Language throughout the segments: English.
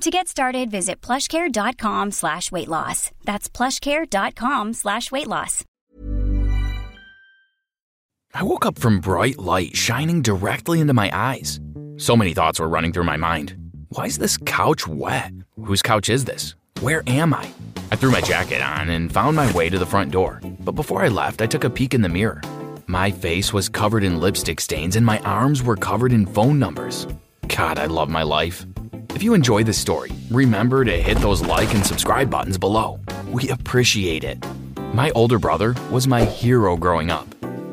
To get started, visit plushcare.com slash weight loss. That's plushcare.com slash weight loss. I woke up from bright light shining directly into my eyes. So many thoughts were running through my mind. Why is this couch wet? Whose couch is this? Where am I? I threw my jacket on and found my way to the front door. But before I left, I took a peek in the mirror. My face was covered in lipstick stains and my arms were covered in phone numbers. God, I love my life. If you enjoy this story, remember to hit those like and subscribe buttons below. We appreciate it. My older brother was my hero growing up.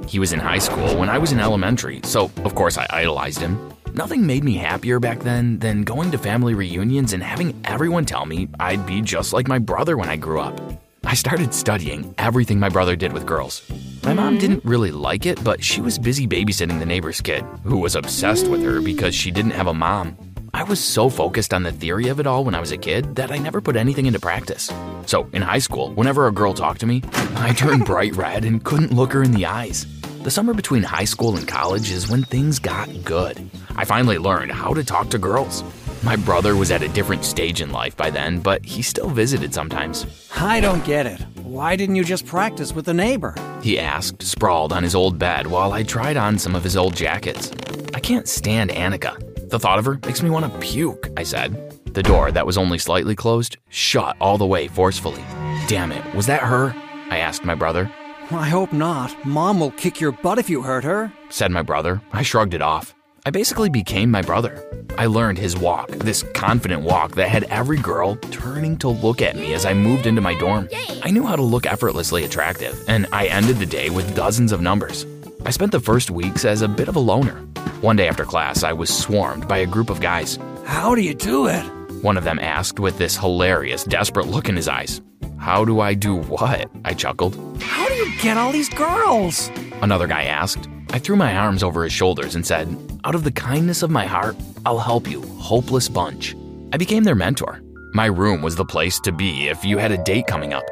He was in high school when I was in elementary, so of course I idolized him. Nothing made me happier back then than going to family reunions and having everyone tell me I'd be just like my brother when I grew up. I started studying everything my brother did with girls. My mom mm-hmm. didn't really like it, but she was busy babysitting the neighbor's kid, who was obsessed with her because she didn't have a mom. I was so focused on the theory of it all when I was a kid that I never put anything into practice. So, in high school, whenever a girl talked to me, I turned bright red and couldn't look her in the eyes. The summer between high school and college is when things got good. I finally learned how to talk to girls. My brother was at a different stage in life by then, but he still visited sometimes. I don't get it. Why didn't you just practice with a neighbor? He asked, sprawled on his old bed while I tried on some of his old jackets. I can't stand Annika. The thought of her makes me want to puke, I said. The door, that was only slightly closed, shut all the way forcefully. Damn it, was that her? I asked my brother. I hope not. Mom will kick your butt if you hurt her, said my brother. I shrugged it off. I basically became my brother. I learned his walk, this confident walk that had every girl turning to look at me as I moved into my dorm. I knew how to look effortlessly attractive, and I ended the day with dozens of numbers. I spent the first weeks as a bit of a loner. One day after class, I was swarmed by a group of guys. How do you do it? One of them asked with this hilarious, desperate look in his eyes. How do I do what? I chuckled. How do you get all these girls? Another guy asked. I threw my arms over his shoulders and said, Out of the kindness of my heart, I'll help you, hopeless bunch. I became their mentor. My room was the place to be if you had a date coming up.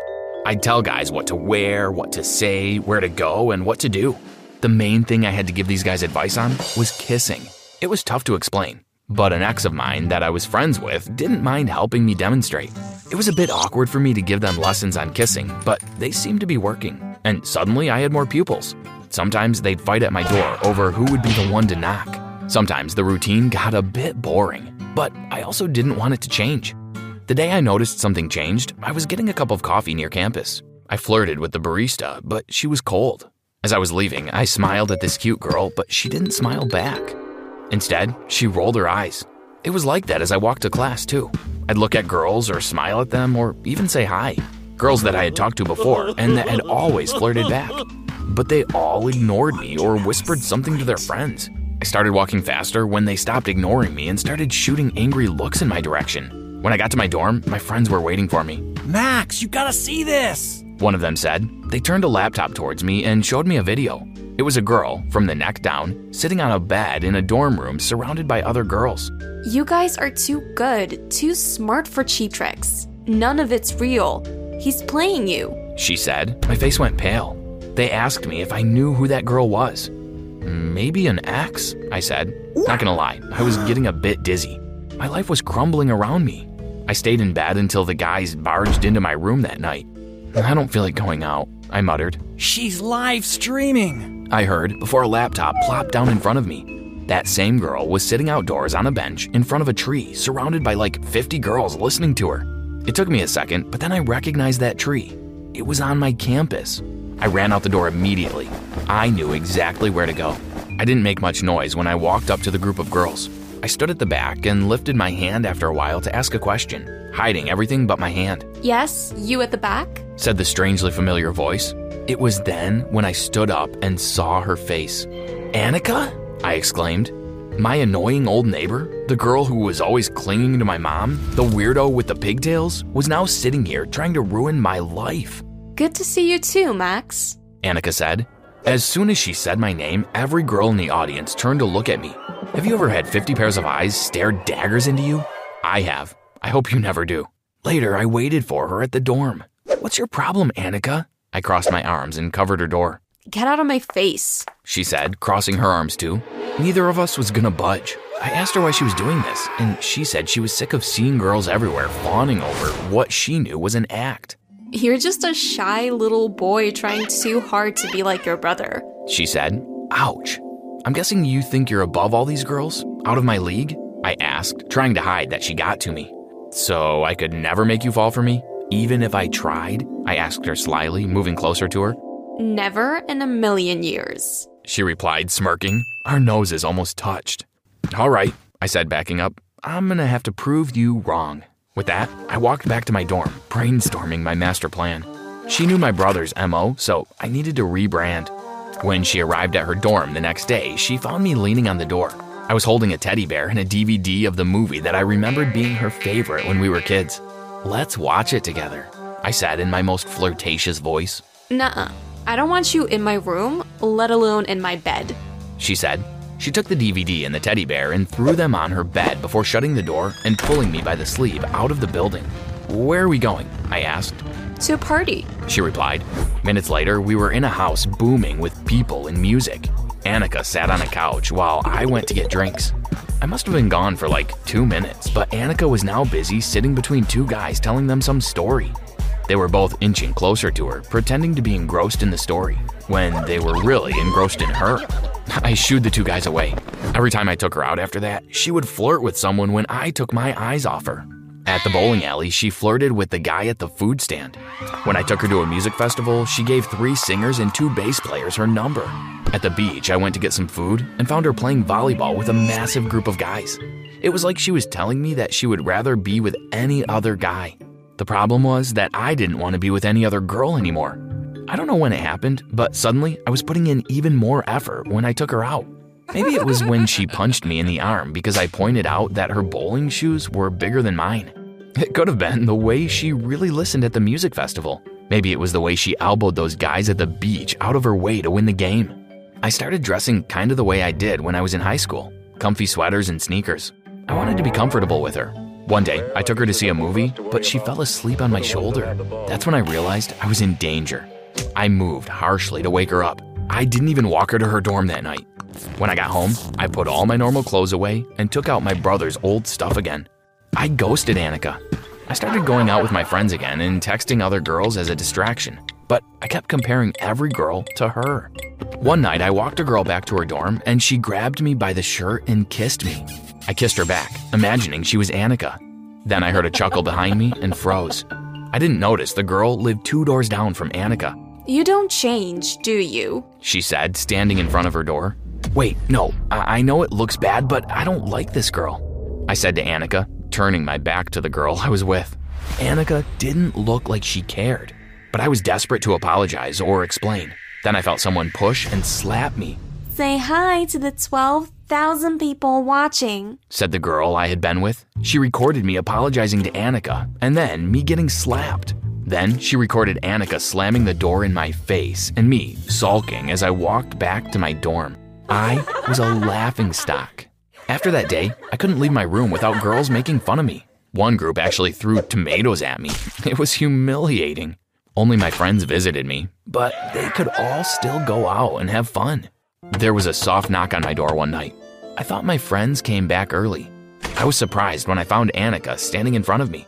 I'd tell guys what to wear, what to say, where to go, and what to do. The main thing I had to give these guys advice on was kissing. It was tough to explain, but an ex of mine that I was friends with didn't mind helping me demonstrate. It was a bit awkward for me to give them lessons on kissing, but they seemed to be working, and suddenly I had more pupils. Sometimes they'd fight at my door over who would be the one to knock. Sometimes the routine got a bit boring, but I also didn't want it to change. The day I noticed something changed, I was getting a cup of coffee near campus. I flirted with the barista, but she was cold. As I was leaving, I smiled at this cute girl, but she didn't smile back. Instead, she rolled her eyes. It was like that as I walked to class, too. I'd look at girls or smile at them or even say hi. Girls that I had talked to before and that had always flirted back. But they all ignored me or whispered something to their friends. I started walking faster when they stopped ignoring me and started shooting angry looks in my direction. When I got to my dorm, my friends were waiting for me. Max, you gotta see this! One of them said. They turned a laptop towards me and showed me a video. It was a girl, from the neck down, sitting on a bed in a dorm room surrounded by other girls. You guys are too good, too smart for cheap tricks. None of it's real. He's playing you. she said. My face went pale. They asked me if I knew who that girl was. Maybe an ex, I said. Not gonna lie, I was getting a bit dizzy. My life was crumbling around me. I stayed in bed until the guys barged into my room that night. I don't feel like going out, I muttered. She's live streaming. I heard before a laptop plopped down in front of me. That same girl was sitting outdoors on a bench in front of a tree, surrounded by like 50 girls listening to her. It took me a second, but then I recognized that tree. It was on my campus. I ran out the door immediately. I knew exactly where to go. I didn't make much noise when I walked up to the group of girls. I stood at the back and lifted my hand after a while to ask a question, hiding everything but my hand. Yes, you at the back? said the strangely familiar voice. It was then when I stood up and saw her face. Annika? I exclaimed. My annoying old neighbor, the girl who was always clinging to my mom, the weirdo with the pigtails, was now sitting here trying to ruin my life. Good to see you too, Max. Annika said. As soon as she said my name, every girl in the audience turned to look at me. Have you ever had 50 pairs of eyes stare daggers into you? I have. I hope you never do. Later, I waited for her at the dorm. What's your problem, Annika? I crossed my arms and covered her door. Get out of my face. She said, crossing her arms too. Neither of us was gonna budge. I asked her why she was doing this, and she said she was sick of seeing girls everywhere fawning over what she knew was an act. You're just a shy little boy trying too hard to be like your brother. She said, Ouch. I'm guessing you think you're above all these girls? Out of my league? I asked, trying to hide that she got to me. So I could never make you fall for me? Even if I tried? I asked her slyly, moving closer to her. Never in a million years. She replied, smirking. Our noses almost touched. All right, I said, backing up. I'm gonna have to prove you wrong. With that, I walked back to my dorm, brainstorming my master plan. She knew my brother's MO, so I needed to rebrand. When she arrived at her dorm the next day, she found me leaning on the door. I was holding a teddy bear and a DVD of the movie that I remembered being her favorite when we were kids. Let's watch it together, I said in my most flirtatious voice. Nuh I don't want you in my room, let alone in my bed. She said. She took the DVD and the teddy bear and threw them on her bed before shutting the door and pulling me by the sleeve out of the building. Where are we going? I asked. To a party. She replied. Minutes later, we were in a house booming with people and music. Annika sat on a couch while I went to get drinks. I must have been gone for like two minutes, but Annika was now busy sitting between two guys telling them some story. They were both inching closer to her, pretending to be engrossed in the story, when they were really engrossed in her. I shooed the two guys away. Every time I took her out after that, she would flirt with someone when I took my eyes off her. At the bowling alley, she flirted with the guy at the food stand. When I took her to a music festival, she gave three singers and two bass players her number. At the beach, I went to get some food and found her playing volleyball with a massive group of guys. It was like she was telling me that she would rather be with any other guy. The problem was that I didn't want to be with any other girl anymore. I don't know when it happened, but suddenly I was putting in even more effort when I took her out. Maybe it was when she punched me in the arm because I pointed out that her bowling shoes were bigger than mine. It could have been the way she really listened at the music festival. Maybe it was the way she elbowed those guys at the beach out of her way to win the game. I started dressing kind of the way I did when I was in high school comfy sweaters and sneakers. I wanted to be comfortable with her. One day, I took her to see a movie, but she fell asleep on my shoulder. That's when I realized I was in danger. I moved harshly to wake her up. I didn't even walk her to her dorm that night. When I got home, I put all my normal clothes away and took out my brother's old stuff again. I ghosted Annika. I started going out with my friends again and texting other girls as a distraction, but I kept comparing every girl to her. One night, I walked a girl back to her dorm and she grabbed me by the shirt and kissed me. I kissed her back, imagining she was Annika. Then I heard a chuckle behind me and froze. I didn't notice the girl lived two doors down from Annika. You don't change, do you? She said, standing in front of her door. Wait, no, I, I know it looks bad, but I don't like this girl. I said to Annika, turning my back to the girl I was with. Annika didn't look like she cared, but I was desperate to apologize or explain. Then I felt someone push and slap me. Say hi to the 12,000 people watching, said the girl I had been with. She recorded me apologizing to Annika and then me getting slapped. Then she recorded Annika slamming the door in my face and me sulking as I walked back to my dorm. I was a laughing stock. After that day, I couldn't leave my room without girls making fun of me. One group actually threw tomatoes at me. It was humiliating. Only my friends visited me, but they could all still go out and have fun. There was a soft knock on my door one night. I thought my friends came back early. I was surprised when I found Annika standing in front of me.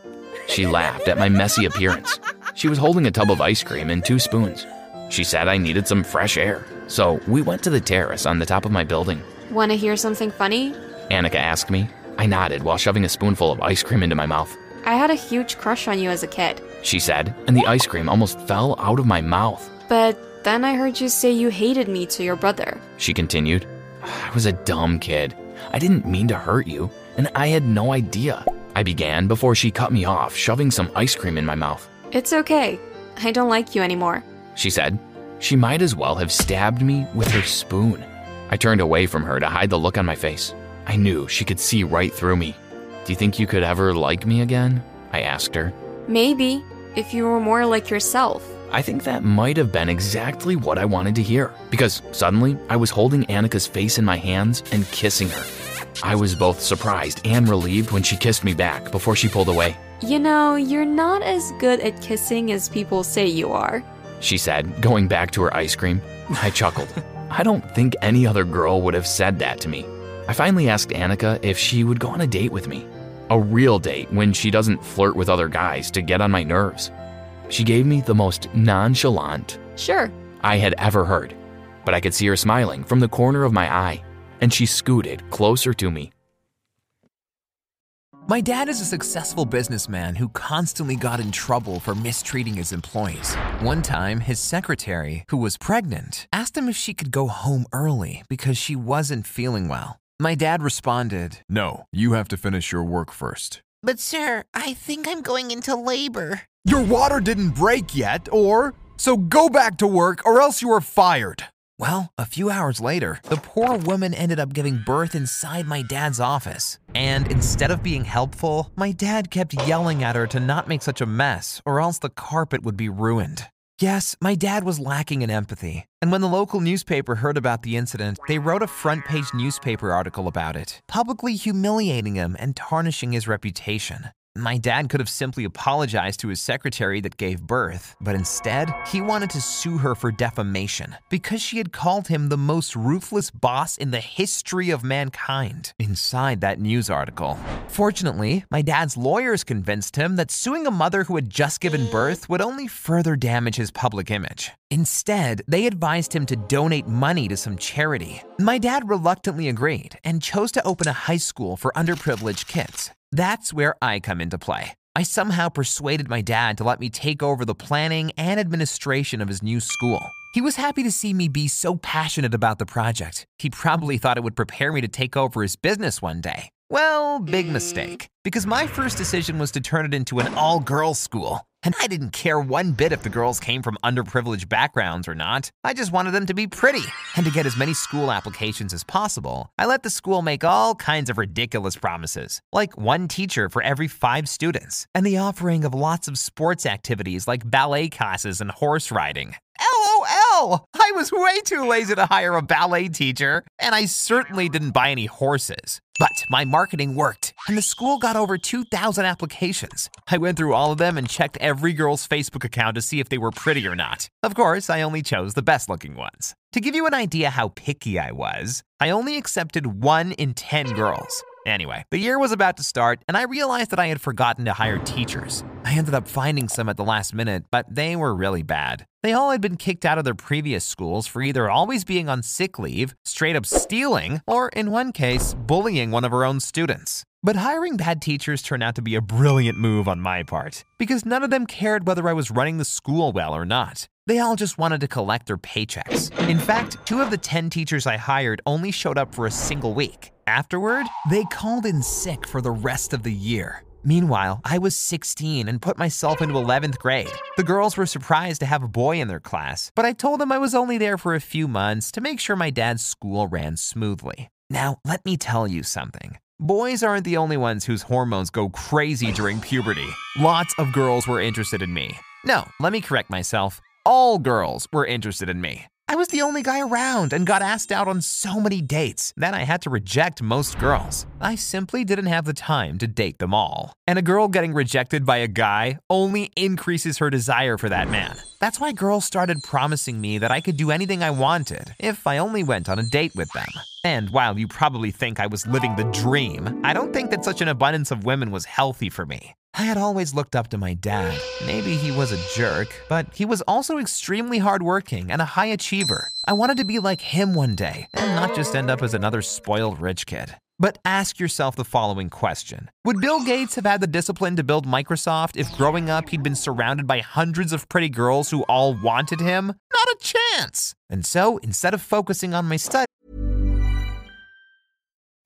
She laughed at my messy appearance. She was holding a tub of ice cream and two spoons. She said I needed some fresh air, so we went to the terrace on the top of my building. Wanna hear something funny? Annika asked me. I nodded while shoving a spoonful of ice cream into my mouth. I had a huge crush on you as a kid. She said, and the ice cream almost fell out of my mouth. But then I heard you say you hated me to your brother. She continued. I was a dumb kid. I didn't mean to hurt you, and I had no idea. I began before she cut me off, shoving some ice cream in my mouth. It's okay. I don't like you anymore. She said. She might as well have stabbed me with her spoon. I turned away from her to hide the look on my face. I knew she could see right through me. Do you think you could ever like me again? I asked her. Maybe, if you were more like yourself. I think that might have been exactly what I wanted to hear, because suddenly I was holding Annika's face in my hands and kissing her. I was both surprised and relieved when she kissed me back before she pulled away. You know, you're not as good at kissing as people say you are. She said, going back to her ice cream. I chuckled. I don't think any other girl would have said that to me. I finally asked Annika if she would go on a date with me. A real date when she doesn't flirt with other guys to get on my nerves. She gave me the most nonchalant Sure. I had ever heard, but I could see her smiling from the corner of my eye, and she scooted closer to me. My dad is a successful businessman who constantly got in trouble for mistreating his employees. One time, his secretary, who was pregnant, asked him if she could go home early because she wasn't feeling well. My dad responded, No, you have to finish your work first. But, sir, I think I'm going into labor. Your water didn't break yet, or so go back to work or else you are fired. Well, a few hours later, the poor woman ended up giving birth inside my dad's office. And instead of being helpful, my dad kept yelling at her to not make such a mess, or else the carpet would be ruined. Yes, my dad was lacking in empathy. And when the local newspaper heard about the incident, they wrote a front page newspaper article about it, publicly humiliating him and tarnishing his reputation. My dad could have simply apologized to his secretary that gave birth, but instead, he wanted to sue her for defamation because she had called him the most ruthless boss in the history of mankind inside that news article. Fortunately, my dad's lawyers convinced him that suing a mother who had just given birth would only further damage his public image. Instead, they advised him to donate money to some charity. My dad reluctantly agreed and chose to open a high school for underprivileged kids. That's where I come into play. I somehow persuaded my dad to let me take over the planning and administration of his new school. He was happy to see me be so passionate about the project. He probably thought it would prepare me to take over his business one day. Well, big mistake, because my first decision was to turn it into an all girls school. And I didn't care one bit if the girls came from underprivileged backgrounds or not. I just wanted them to be pretty. And to get as many school applications as possible, I let the school make all kinds of ridiculous promises, like one teacher for every five students, and the offering of lots of sports activities like ballet classes and horse riding. LOL! I was way too lazy to hire a ballet teacher, and I certainly didn't buy any horses. But my marketing worked, and the school got over 2,000 applications. I went through all of them and checked every girl's Facebook account to see if they were pretty or not. Of course, I only chose the best looking ones. To give you an idea how picky I was, I only accepted one in 10 girls. Anyway, the year was about to start, and I realized that I had forgotten to hire teachers. I ended up finding some at the last minute, but they were really bad. They all had been kicked out of their previous schools for either always being on sick leave, straight up stealing, or in one case, bullying one of her own students. But hiring bad teachers turned out to be a brilliant move on my part, because none of them cared whether I was running the school well or not. They all just wanted to collect their paychecks. In fact, two of the 10 teachers I hired only showed up for a single week. Afterward, they called in sick for the rest of the year. Meanwhile, I was 16 and put myself into 11th grade. The girls were surprised to have a boy in their class, but I told them I was only there for a few months to make sure my dad's school ran smoothly. Now, let me tell you something. Boys aren't the only ones whose hormones go crazy during puberty. Lots of girls were interested in me. No, let me correct myself. All girls were interested in me. I was the only guy around and got asked out on so many dates that I had to reject most girls. I simply didn't have the time to date them all. And a girl getting rejected by a guy only increases her desire for that man. That's why girls started promising me that I could do anything I wanted if I only went on a date with them. And while you probably think I was living the dream, I don't think that such an abundance of women was healthy for me. I had always looked up to my dad. Maybe he was a jerk, but he was also extremely hardworking and a high achiever. I wanted to be like him one day and not just end up as another spoiled rich kid. But ask yourself the following question Would Bill Gates have had the discipline to build Microsoft if growing up he'd been surrounded by hundreds of pretty girls who all wanted him? Not a chance! And so, instead of focusing on my studies,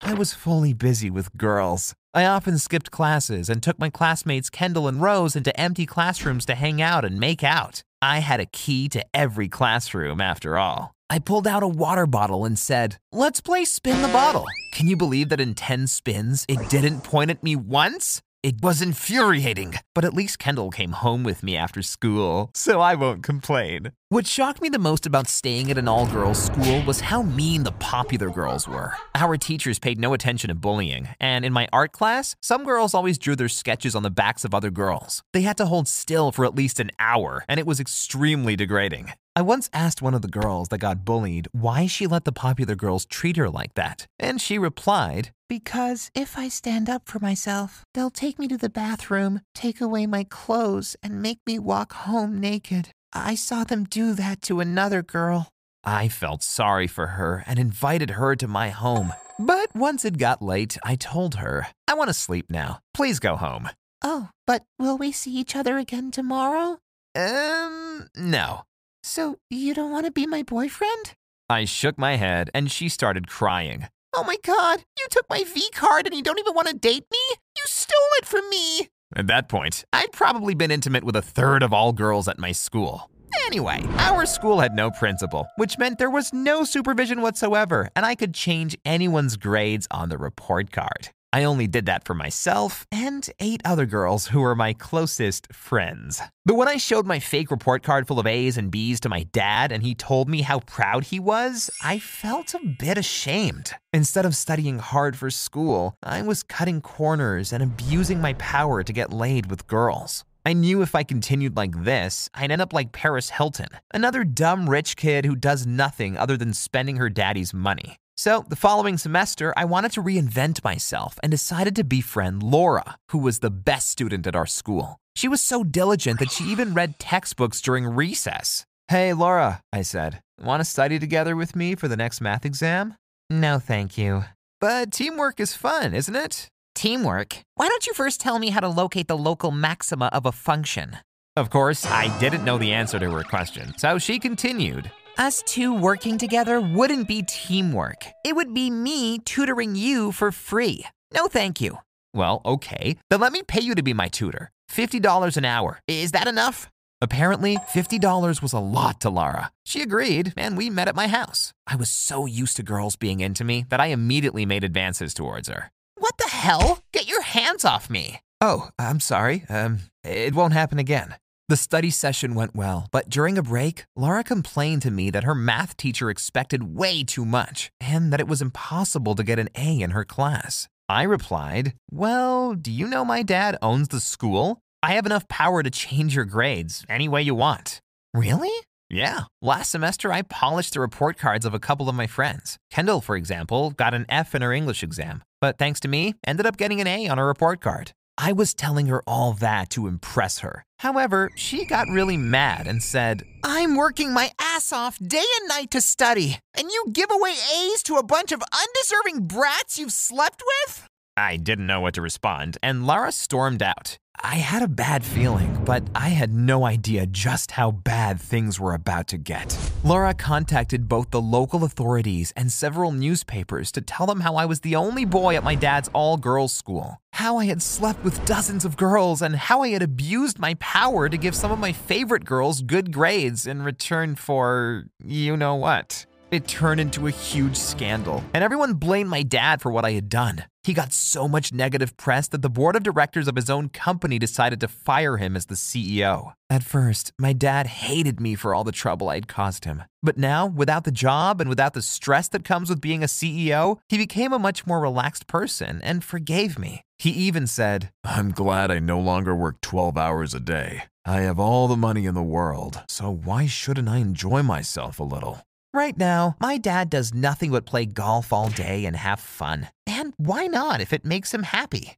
I was fully busy with girls. I often skipped classes and took my classmates Kendall and Rose into empty classrooms to hang out and make out. I had a key to every classroom, after all. I pulled out a water bottle and said, Let's play spin the bottle. Can you believe that in 10 spins, it didn't point at me once? It was infuriating, but at least Kendall came home with me after school, so I won't complain. What shocked me the most about staying at an all girls school was how mean the popular girls were. Our teachers paid no attention to bullying, and in my art class, some girls always drew their sketches on the backs of other girls. They had to hold still for at least an hour, and it was extremely degrading. I once asked one of the girls that got bullied why she let the popular girls treat her like that, and she replied, Because if I stand up for myself, they'll take me to the bathroom, take away my clothes, and make me walk home naked. I saw them do that to another girl. I felt sorry for her and invited her to my home. But once it got late, I told her, I want to sleep now. Please go home. Oh, but will we see each other again tomorrow? Um, no. So you don't want to be my boyfriend? I shook my head and she started crying. Oh my god, you took my V card and you don't even want to date me? You stole it from me! At that point, I'd probably been intimate with a third of all girls at my school. Anyway, our school had no principal, which meant there was no supervision whatsoever, and I could change anyone's grades on the report card. I only did that for myself and eight other girls who were my closest friends. But when I showed my fake report card full of A's and B's to my dad and he told me how proud he was, I felt a bit ashamed. Instead of studying hard for school, I was cutting corners and abusing my power to get laid with girls. I knew if I continued like this, I'd end up like Paris Hilton, another dumb rich kid who does nothing other than spending her daddy's money. So, the following semester, I wanted to reinvent myself and decided to befriend Laura, who was the best student at our school. She was so diligent that she even read textbooks during recess. Hey, Laura, I said, want to study together with me for the next math exam? No, thank you. But teamwork is fun, isn't it? Teamwork? Why don't you first tell me how to locate the local maxima of a function? Of course, I didn't know the answer to her question, so she continued. Us two working together wouldn't be teamwork. It would be me tutoring you for free. No, thank you. Well, okay. Then let me pay you to be my tutor. $50 an hour. Is that enough? Apparently, $50 was a lot to Lara. She agreed, and we met at my house. I was so used to girls being into me that I immediately made advances towards her. What the hell? Get your hands off me. Oh, I'm sorry. Um, it won't happen again. The study session went well, but during a break, Laura complained to me that her math teacher expected way too much and that it was impossible to get an A in her class. I replied, Well, do you know my dad owns the school? I have enough power to change your grades any way you want. Really? Yeah. Last semester, I polished the report cards of a couple of my friends. Kendall, for example, got an F in her English exam, but thanks to me, ended up getting an A on her report card. I was telling her all that to impress her. However, she got really mad and said, I'm working my ass off day and night to study, and you give away A's to a bunch of undeserving brats you've slept with? I didn't know what to respond, and Lara stormed out. I had a bad feeling, but I had no idea just how bad things were about to get. Laura contacted both the local authorities and several newspapers to tell them how I was the only boy at my dad's all girls school, how I had slept with dozens of girls, and how I had abused my power to give some of my favorite girls good grades in return for you know what. It turned into a huge scandal, and everyone blamed my dad for what I had done. He got so much negative press that the board of directors of his own company decided to fire him as the CEO. At first, my dad hated me for all the trouble I'd caused him. But now, without the job and without the stress that comes with being a CEO, he became a much more relaxed person and forgave me. He even said, I'm glad I no longer work 12 hours a day. I have all the money in the world, so why shouldn't I enjoy myself a little? Right now, my dad does nothing but play golf all day and have fun. And why not if it makes him happy?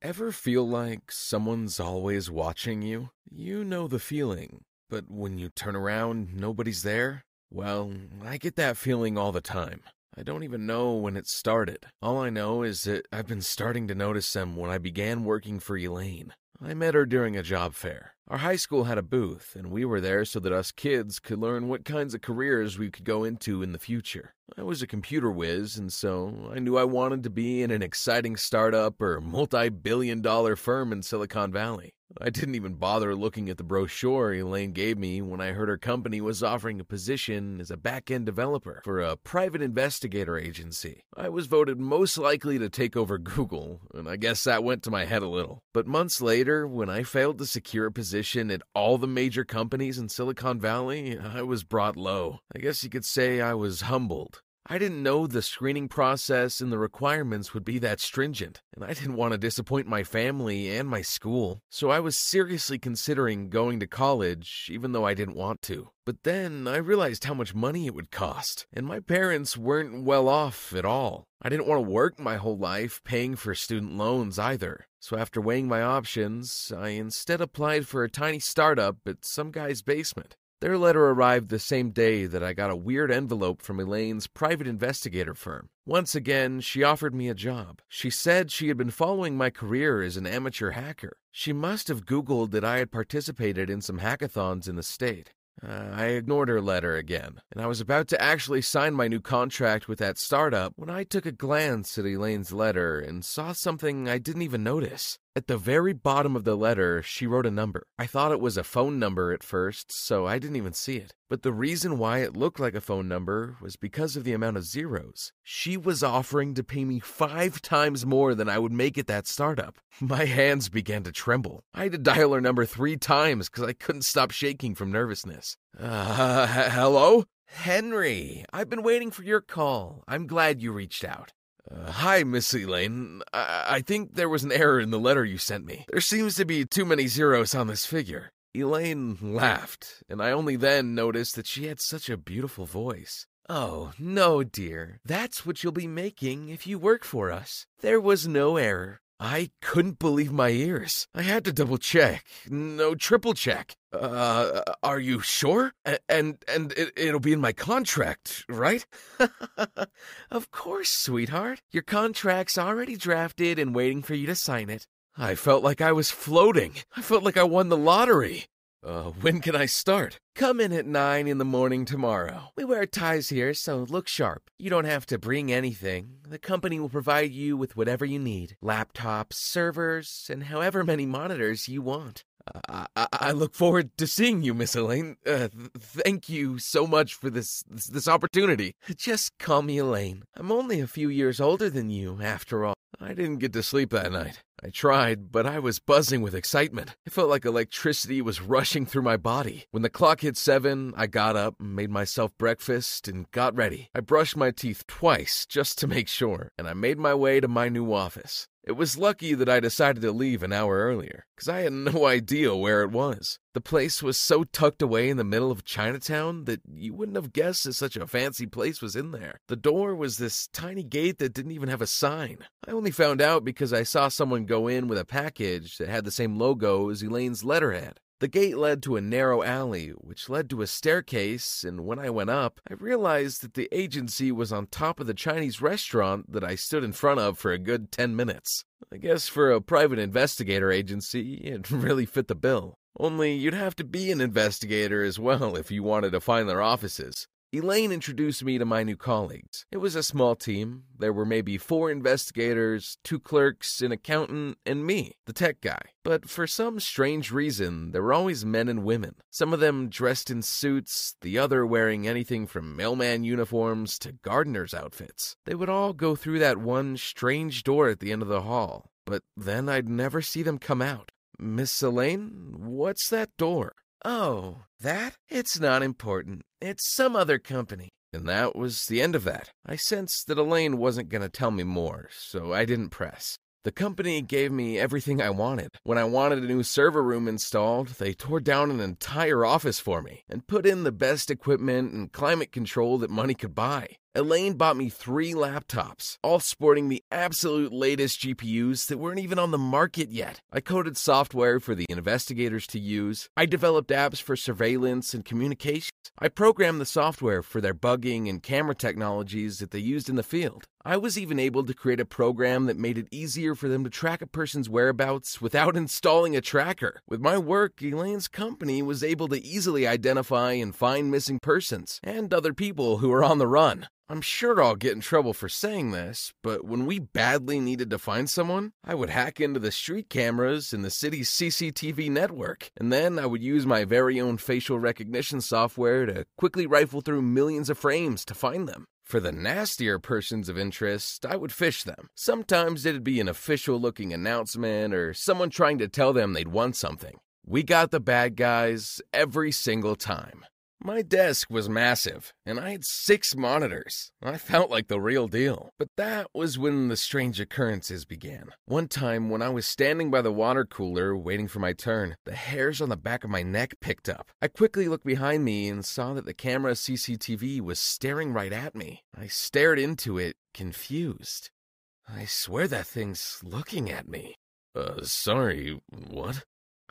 Ever feel like someone's always watching you? You know the feeling, but when you turn around, nobody's there? Well, I get that feeling all the time. I don't even know when it started. All I know is that I've been starting to notice them when I began working for Elaine. I met her during a job fair. Our high school had a booth, and we were there so that us kids could learn what kinds of careers we could go into in the future. I was a computer whiz, and so I knew I wanted to be in an exciting startup or multi billion dollar firm in Silicon Valley. I didn't even bother looking at the brochure Elaine gave me when I heard her company was offering a position as a back end developer for a private investigator agency. I was voted most likely to take over Google, and I guess that went to my head a little. But months later, when I failed to secure a position at all the major companies in Silicon Valley, I was brought low. I guess you could say I was humbled. I didn't know the screening process and the requirements would be that stringent, and I didn't want to disappoint my family and my school, so I was seriously considering going to college, even though I didn't want to. But then I realized how much money it would cost, and my parents weren't well off at all. I didn't want to work my whole life paying for student loans either. So after weighing my options, I instead applied for a tiny startup at some guy's basement. Their letter arrived the same day that I got a weird envelope from Elaine's private investigator firm. Once again, she offered me a job. She said she had been following my career as an amateur hacker. She must have Googled that I had participated in some hackathons in the state. Uh, I ignored her letter again, and I was about to actually sign my new contract with that startup when I took a glance at Elaine's letter and saw something I didn't even notice. At the very bottom of the letter, she wrote a number. I thought it was a phone number at first, so I didn't even see it. But the reason why it looked like a phone number was because of the amount of zeros. She was offering to pay me five times more than I would make at that startup. My hands began to tremble. I had to dial her number three times because I couldn't stop shaking from nervousness. Uh, hello? Henry, I've been waiting for your call. I'm glad you reached out. Uh, hi, Miss Elaine. I-, I think there was an error in the letter you sent me. There seems to be too many zeros on this figure. Elaine laughed, and I only then noticed that she had such a beautiful voice. Oh, no, dear. That's what you'll be making if you work for us. There was no error. I couldn't believe my ears. I had to double check. No, triple check. Uh, are you sure? A- and and it, it'll be in my contract, right? of course, sweetheart. Your contract's already drafted and waiting for you to sign it. I felt like I was floating. I felt like I won the lottery. Uh, when can I start? Come in at 9 in the morning tomorrow. We wear ties here, so look sharp. You don't have to bring anything. The company will provide you with whatever you need laptops, servers, and however many monitors you want. Uh, I, I, look forward to seeing you, Miss Elaine. Uh, th- thank you so much for this, this this opportunity. Just call me Elaine. I'm only a few years older than you, after all. I didn't get to sleep that night. I tried, but I was buzzing with excitement. It felt like electricity was rushing through my body. When the clock hit seven, I got up, made myself breakfast, and got ready. I brushed my teeth twice just to make sure, and I made my way to my new office. It was lucky that I decided to leave an hour earlier, because I had no idea where it was. The place was so tucked away in the middle of Chinatown that you wouldn't have guessed that such a fancy place was in there. The door was this tiny gate that didn't even have a sign. I only found out because I saw someone go in with a package that had the same logo as Elaine's letterhead. The gate led to a narrow alley, which led to a staircase, and when I went up, I realized that the agency was on top of the Chinese restaurant that I stood in front of for a good 10 minutes. I guess for a private investigator agency, it really fit the bill. Only you'd have to be an investigator as well if you wanted to find their offices. Elaine introduced me to my new colleagues. It was a small team. There were maybe four investigators, two clerks, an accountant, and me, the tech guy. But for some strange reason, there were always men and women. Some of them dressed in suits, the other wearing anything from mailman uniforms to gardener's outfits. They would all go through that one strange door at the end of the hall, but then I'd never see them come out. Miss Elaine, what's that door? Oh, that? It's not important. It's some other company. And that was the end of that. I sensed that Elaine wasn't going to tell me more, so I didn't press. The company gave me everything I wanted. When I wanted a new server room installed, they tore down an entire office for me and put in the best equipment and climate control that money could buy. Elaine bought me three laptops, all sporting the absolute latest GPUs that weren't even on the market yet. I coded software for the investigators to use. I developed apps for surveillance and communications. I programmed the software for their bugging and camera technologies that they used in the field. I was even able to create a program that made it easier for them to track a person's whereabouts without installing a tracker. With my work, Elaine's company was able to easily identify and find missing persons and other people who were on the run. I'm sure I'll get in trouble for saying this, but when we badly needed to find someone, I would hack into the street cameras in the city's CCTV network, and then I would use my very own facial recognition software to quickly rifle through millions of frames to find them. For the nastier persons of interest, I would fish them. Sometimes it'd be an official looking announcement or someone trying to tell them they'd won something. We got the bad guys every single time. My desk was massive, and I had six monitors. I felt like the real deal. But that was when the strange occurrences began. One time, when I was standing by the water cooler waiting for my turn, the hairs on the back of my neck picked up. I quickly looked behind me and saw that the camera CCTV was staring right at me. I stared into it, confused. I swear that thing's looking at me. Uh, sorry, what?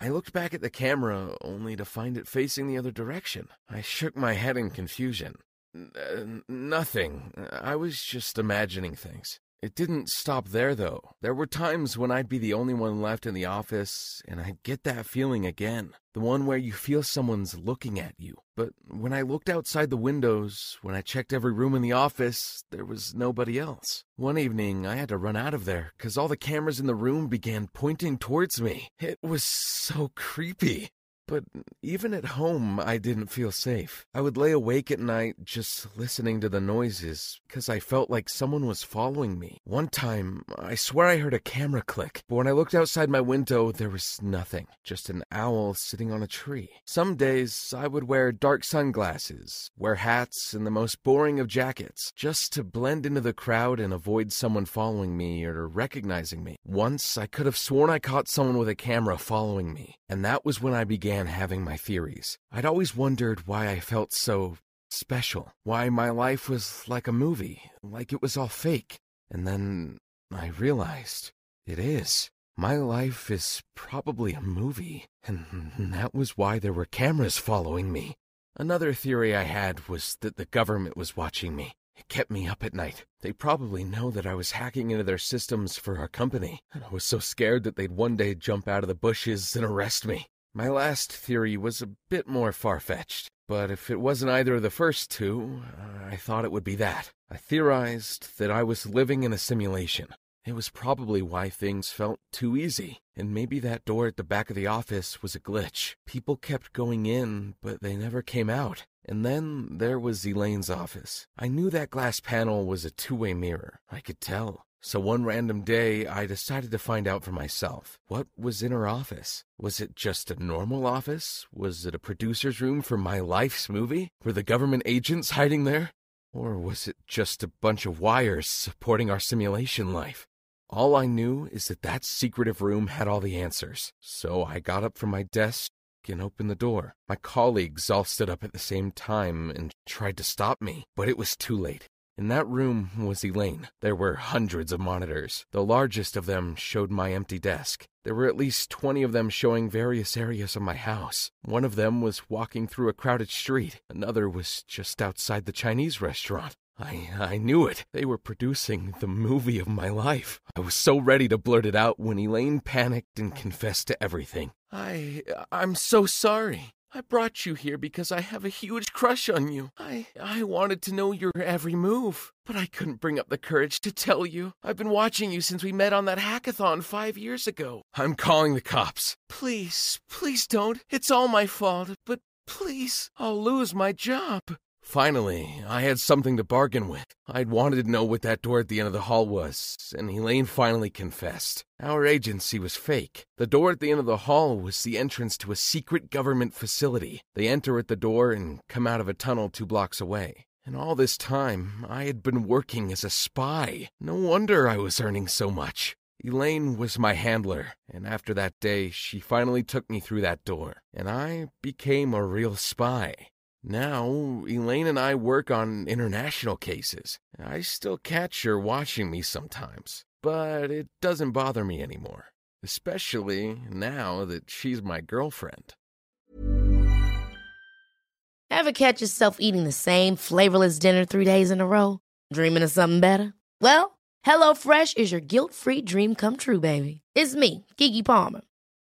I looked back at the camera only to find it facing the other direction. I shook my head in confusion. N- uh, nothing. I was just imagining things. It didn't stop there, though. There were times when I'd be the only one left in the office, and I'd get that feeling again. The one where you feel someone's looking at you. But when I looked outside the windows, when I checked every room in the office, there was nobody else. One evening, I had to run out of there because all the cameras in the room began pointing towards me. It was so creepy. But even at home, I didn't feel safe. I would lay awake at night just listening to the noises because I felt like someone was following me. One time, I swear I heard a camera click, but when I looked outside my window, there was nothing, just an owl sitting on a tree. Some days, I would wear dark sunglasses, wear hats, and the most boring of jackets, just to blend into the crowd and avoid someone following me or recognizing me. Once, I could have sworn I caught someone with a camera following me, and that was when I began having my theories. I'd always wondered why I felt so special, why my life was like a movie, like it was all fake. And then I realized it is. My life is probably a movie, and that was why there were cameras following me. Another theory I had was that the government was watching me. It kept me up at night. They probably know that I was hacking into their systems for our company, and I was so scared that they'd one day jump out of the bushes and arrest me. My last theory was a bit more far fetched, but if it wasn't either of the first two, I thought it would be that. I theorized that I was living in a simulation. It was probably why things felt too easy, and maybe that door at the back of the office was a glitch. People kept going in, but they never came out. And then there was Elaine's office. I knew that glass panel was a two way mirror. I could tell. So one random day, I decided to find out for myself. What was in her office? Was it just a normal office? Was it a producer's room for my life's movie? Were the government agents hiding there? Or was it just a bunch of wires supporting our simulation life? All I knew is that that secretive room had all the answers. So I got up from my desk and opened the door. My colleagues all stood up at the same time and tried to stop me, but it was too late. In that room was Elaine. There were hundreds of monitors. The largest of them showed my empty desk. There were at least 20 of them showing various areas of my house. One of them was walking through a crowded street. Another was just outside the Chinese restaurant. I, I knew it. They were producing the movie of my life. I was so ready to blurt it out when Elaine panicked and confessed to everything. I, I'm so sorry. I brought you here because I have a huge crush on you. I I wanted to know your every move, but I couldn't bring up the courage to tell you. I've been watching you since we met on that hackathon 5 years ago. I'm calling the cops. Please, please don't. It's all my fault, but please, I'll lose my job. Finally, I had something to bargain with. I'd wanted to know what that door at the end of the hall was, and Elaine finally confessed. Our agency was fake. The door at the end of the hall was the entrance to a secret government facility. They enter at the door and come out of a tunnel two blocks away. And all this time, I had been working as a spy. No wonder I was earning so much. Elaine was my handler, and after that day, she finally took me through that door, and I became a real spy. Now, Elaine and I work on international cases. I still catch her watching me sometimes, but it doesn't bother me anymore, especially now that she's my girlfriend. Ever catch yourself eating the same flavorless dinner three days in a row? Dreaming of something better? Well, HelloFresh is your guilt free dream come true, baby. It's me, Keke Palmer.